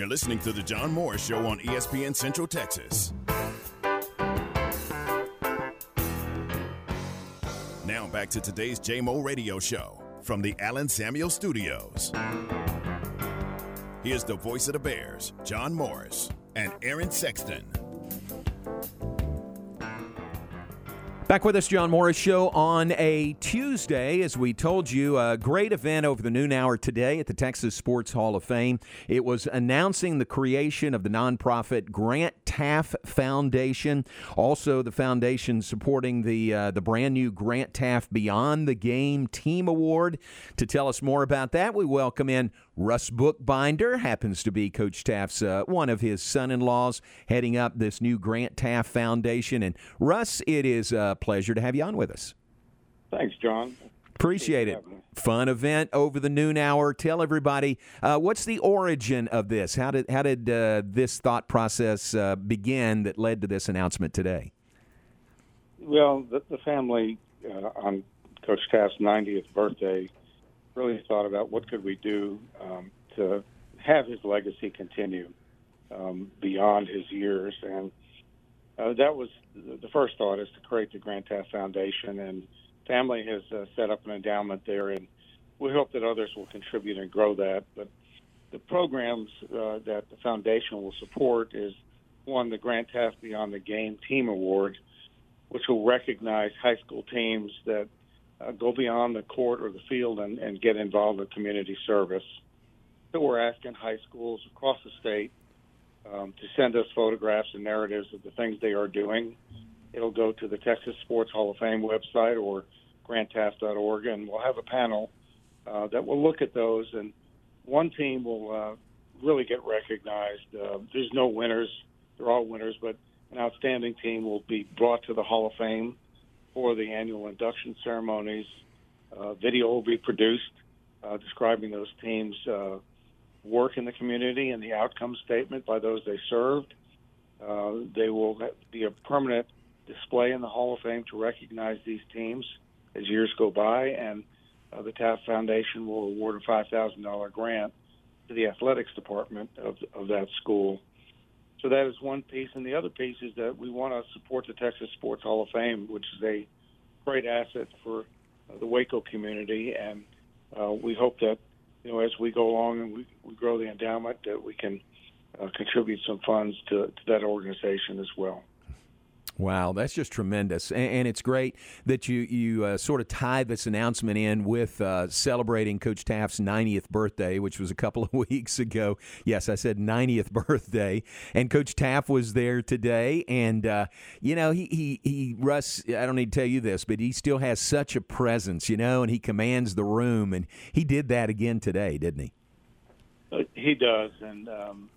You're listening to The John Morris Show on ESPN Central Texas. Now back to today's JMO Radio Show from the Allen Samuel Studios. Here's the voice of the Bears, John Morris and Aaron Sexton. Back with us, John Morris Show on a Tuesday. As we told you, a great event over the noon hour today at the Texas Sports Hall of Fame. It was announcing the creation of the nonprofit Grant Teaff Foundation. Also, the foundation supporting the uh, the brand new Grant Teaff Beyond the Game Team Award. To tell us more about that, we welcome in Russ Bookbinder happens to be Coach Teaff's uh, one of his son-in-laws, heading up this new Grant Teaff Foundation. And Russ, it is a pleasure to have you on with us. Thanks, John. Appreciate it. Fun event over the noon hour. Tell everybody uh, what's the origin of this. How did how did uh, this thought process uh, begin that led to this announcement today? Well, the, the family uh, on Coach Teaff's 90th birthday really thought about what could we do um, to have his legacy continue um, beyond his years, and uh, that was the first thought is to create the Grant Teaff Foundation, and family has uh, set up an endowment there, and we hope that others will contribute and grow that. But the programs uh, that the foundation will support is one, the Grant Teaff Beyond the Game Team Award, which will recognize high school teams that uh, go beyond the court or the field and, and get involved in community service. So we're asking high schools across the state um, to send us photographs and narratives of the things they are doing. It'll go to the Texas Sports Hall of Fame website or grantteaff.org, and we'll have a panel uh, that will look at those. And one team will uh, really get recognized. Uh, there's no winners; they're all winners, but an outstanding team will be brought to the Hall of Fame for the annual induction ceremonies. Uh, video will be produced uh, describing those teams' uh, work in the community and the outcome statement by those they served. Uh, they will be a permanent display in the Hall of Fame to recognize these teams as years go by, and uh, the Teaff Foundation will award a $5,000 grant to the athletics department of, of that school so that is one piece, and the other piece is that we want to support the Texas Sports Hall of Fame, which is a great asset for uh, the Waco community, and uh, we hope that you know as we go along and we, we grow the endowment that we can uh, contribute some funds to, to that organization as well. Wow, that's just tremendous, and, and it's great that you you uh, sort of tie this announcement in with uh, celebrating Coach Teaff's 90th birthday, which was a couple of weeks ago. Yes, I said 90th birthday, and Coach Teaff was there today, and uh, you know he he he Russ. I don't need to tell you this, but he still has such a presence, you know, and he commands the room, and he did that again today, didn't he? Uh, he does, and um,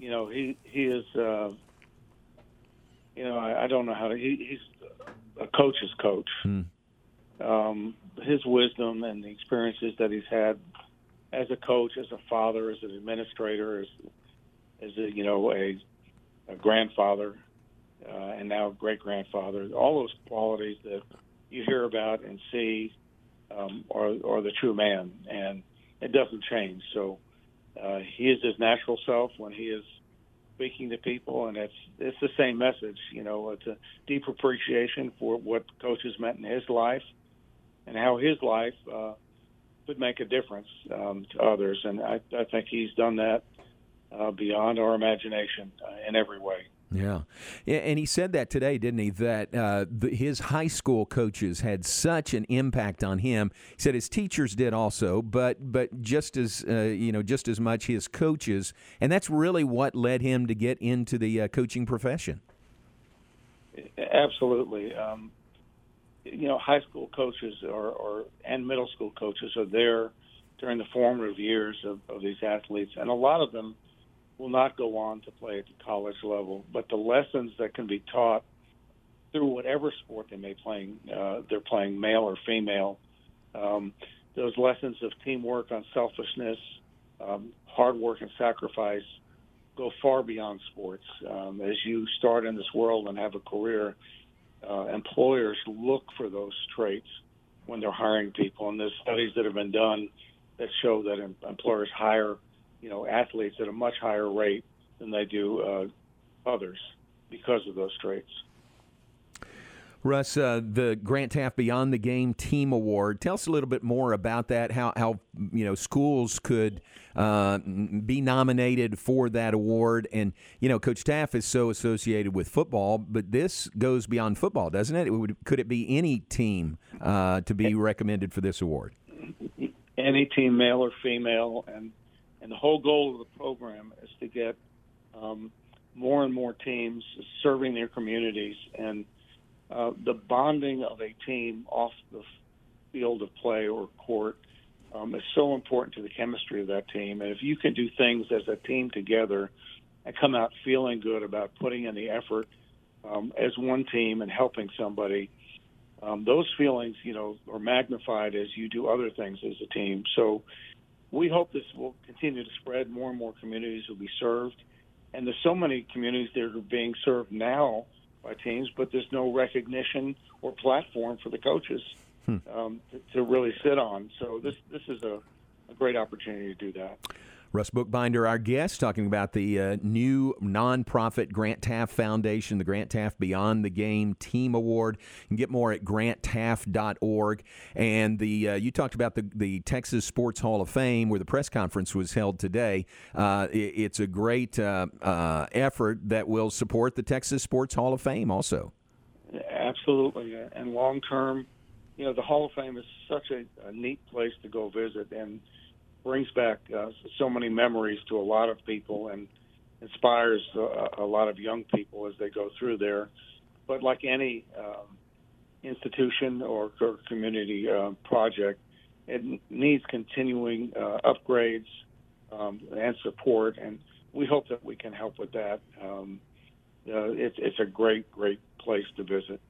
you know he he is uh, you know, I, I don't know how to. He, he's a coach's coach. Hmm. Um, his wisdom and the experiences that he's had as a coach, as a father, as an administrator, as as a, you know a, a grandfather, uh, and now great grandfather. All those qualities that you hear about and see um, are, are the true man, and it doesn't change. So uh, he is his natural self when he is speaking to people, and it's it's the same message. You know, it's a deep appreciation for what coaches meant in his life, and how his life uh, could make a difference um, to others. And I, I think he's done that uh, beyond our imagination uh, in every way. Yeah. And he said that today, didn't he? That uh, the, his high school coaches had such an impact on him. He said his teachers did also, but but just as uh, you know, just as much his coaches, and that's really what led him to get into the uh, coaching profession. Absolutely. Um, you know, high school coaches or, and middle school coaches are there during the formative years of, of these athletes, and a lot of them will not go on to play at the college level. But the lessons that can be taught through whatever sport they may playing, uh, they're playing male or female. Um, those lessons of teamwork, unselfishness, um, hard work, and sacrifice go far beyond sports. Um, as you start in this world and have a career, uh, employers look for those traits when they're hiring people. And there's studies that have been done that show that employers hire you know, athletes at a much higher rate than they do uh, others because of those traits. Russ, uh, the Grant Teaff Beyond the Game Team Award. Tell us a little bit more about that. How how you know schools could uh, be nominated for that award, and you know Coach Teaff is so associated with football, but this goes beyond football, doesn't it? it would, could it be any team uh, to be recommended for this award? Any team, male or female, and and the whole goal of the program is to get um, more and more teams serving their communities and uh, the bonding of a team off the field of play or court um, is so important to the chemistry of that team. And if you can do things as a team together and come out feeling good about putting in the effort um, as one team and helping somebody, um, those feelings, you know, are magnified as you do other things as a team. So we hope this will continue to spread. More and more communities will be served, and there's so many communities that are being served now by teams, but there's no recognition or platform for the coaches hmm. um, to, to, really sit on. So this this is a, a great opportunity to do that. Russ Bookbinder, our guest, talking about the uh, new nonprofit Grant Teaff Foundation, the Grant Teaff Beyond the Game Team Award. You can get more at grantteaff.org. And the uh, you talked about the, the Texas Sports Hall of Fame, where the press conference was held today. Uh, it, it's a great uh, uh, effort that will support the Texas Sports Hall of Fame also. Absolutely. And long term, you know, the Hall of Fame is such a, a neat place to go visit. And brings back uh, so many memories to a lot of people and inspires a, a lot of young people as they go through there. But like any um, institution or, or community uh, project, it needs continuing uh, upgrades um, and support, and we hope that we can help with that. Um, uh, it's, it's a great, great place to visit.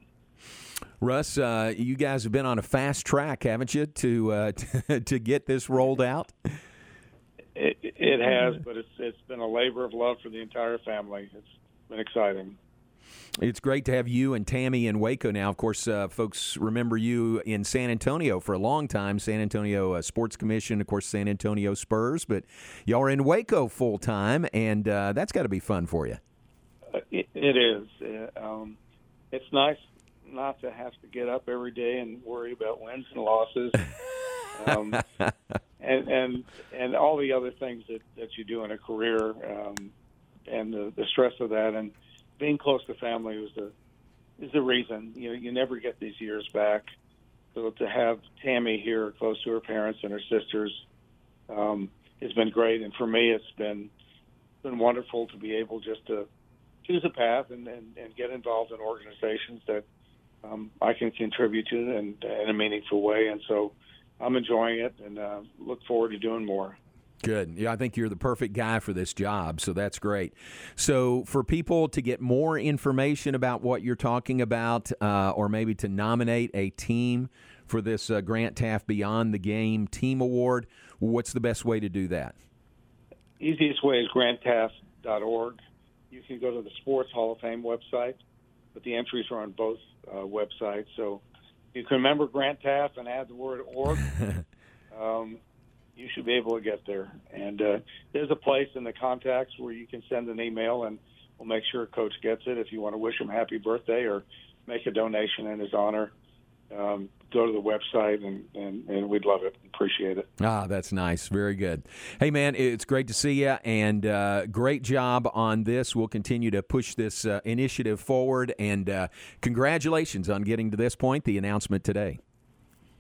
Russ, uh, you guys have been on a fast track, haven't you, to uh, to get this rolled out? It, it has, but it's it's been a labor of love for the entire family. It's been exciting. It's great to have you and Tammy in Waco now. Of course, uh, folks remember you in San Antonio for a long time. San Antonio uh, Sports Commission, of course, San Antonio Spurs. But y'all are in Waco full time, and uh, that's got to be fun for you. Uh, it, it is. Uh, um, it's nice not to have to get up every day and worry about wins and losses, um, and and and all the other things that that you do in a career, um, and the, the stress of that, and being close to family was the is the reason. You know, you never get these years back. So to have Tammy here, close to her parents and her sisters, um, has been great. And for me, it's been been wonderful to be able just to choose a path and, and, and get involved in organizations that um, I can contribute to in, in a meaningful way. And so I'm enjoying it and uh, look forward to doing more. Good. Yeah, I think you're the perfect guy for this job, so that's great. So, for people to get more information about what you're talking about, uh, or maybe to nominate a team for this uh, Grant Teaff Beyond the Game Team Award, what's the best way to do that? Easiest way is grantteaff.org. You can go to the Sports Hall of Fame website, but the entries are on both uh, website. So you can remember Grant Teaff and add the word org. um, you should be able to get there. And uh, there's a place in the contacts where you can send an email, and we'll make sure Coach gets it. If you want to wish him happy birthday or make a donation in his honor, um, go to the website and, and, and, we'd love it. Appreciate it. Ah, that's nice. Very good. Hey, man, it's great to see you and uh, great job on this. We'll continue to push this uh, initiative forward and uh, congratulations on getting to this point, the announcement today.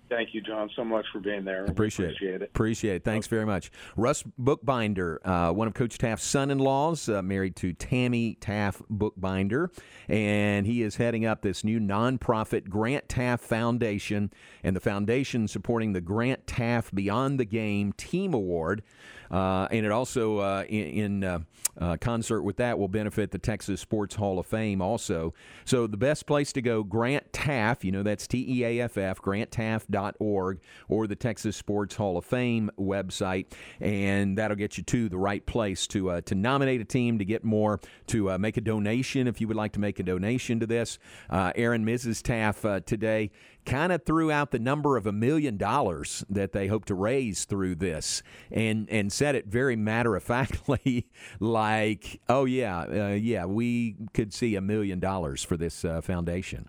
Thank you, John, so much for being there. Appreciate, appreciate it. it. Appreciate it. Thanks very much. Russ Bookbinder, uh, one of Coach Teaff's son-in-laws, uh, married to Tammy Teaff Bookbinder, and he is heading up this new nonprofit Grant Teaff Foundation, and the foundation supporting the Grant Teaff Beyond the Game Team Award. Uh, and it also, uh, in, in uh, uh, concert with that, will benefit the Texas Sports Hall of Fame also. So the best place to go, Grant Teaff, you know that's T E A F F, grantteaff.org or the Texas Sports Hall of Fame website, and that'll get you to the right place to uh, to nominate a team, to get more, to uh, make a donation if you would like to make a donation to this. Aaron, Mrs. Teaff today kind of threw out the number of a million dollars that they hope to raise through this and and said it very matter of factly like oh yeah uh, yeah we could see a million dollars for this uh, foundation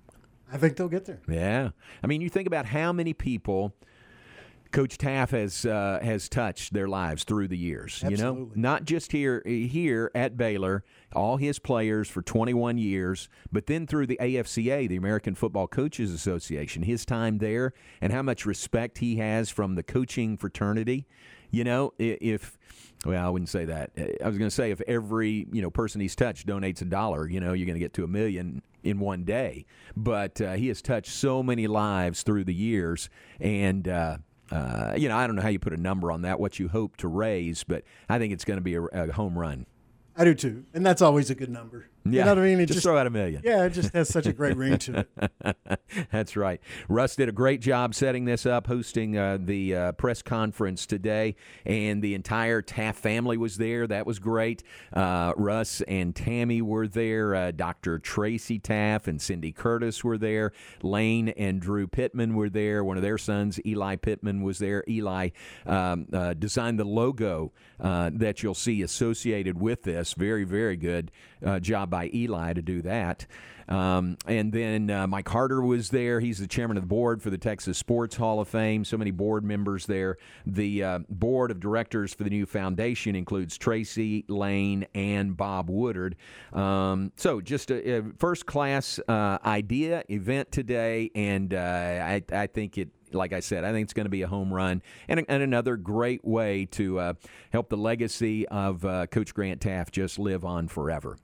I think they'll get there. yeah i mean you think about how many people Coach Teaff has uh, has touched their lives through the years. You know, not just here here at Baylor, all his players for 21 years, but then through the AFCA, the American Football Coaches Association, his time there, and how much respect he has from the coaching fraternity. You know, if well, I wouldn't say that. I was going to say if every you know person he's touched donates a dollar, you know, you're going to get to a million in one day. But uh, he has touched so many lives through the years, and. Uh, uh, you know, I don't know how you put a number on that, what you hope to raise, but I think it's going to be a, a home run. I do too, and that's always a good number. Yeah, You know what I mean? It just, just, throw out a million. yeah, it just has such a great ring to it. That's right. Russ did a great job setting this up, hosting uh, the uh, press conference today, and the entire Teaff family was there. That was great. Uh, Russ and Tammy were there. Uh, Dr. Tracy Teaff and Cindy Curtis were there. Lane and Drew Pittman were there. One of their sons, Eli Pittman, was there. Eli um, uh, designed the logo uh, that you'll see associated with this. Very, very good uh, job by Eli to do that. Um, and then uh, Mike Harder was there. He's the chairman of the board for the Texas Sports Hall of Fame. So many board members there. The uh, board of directors for the new foundation includes Tracy Lane and Bob Woodard. Um, so just a, a first class uh, idea event today, and uh, I, I think it like I said, I think it's going to be a home run and, and another great way to uh, help the legacy of uh, Coach Grant Teaff just live on forever.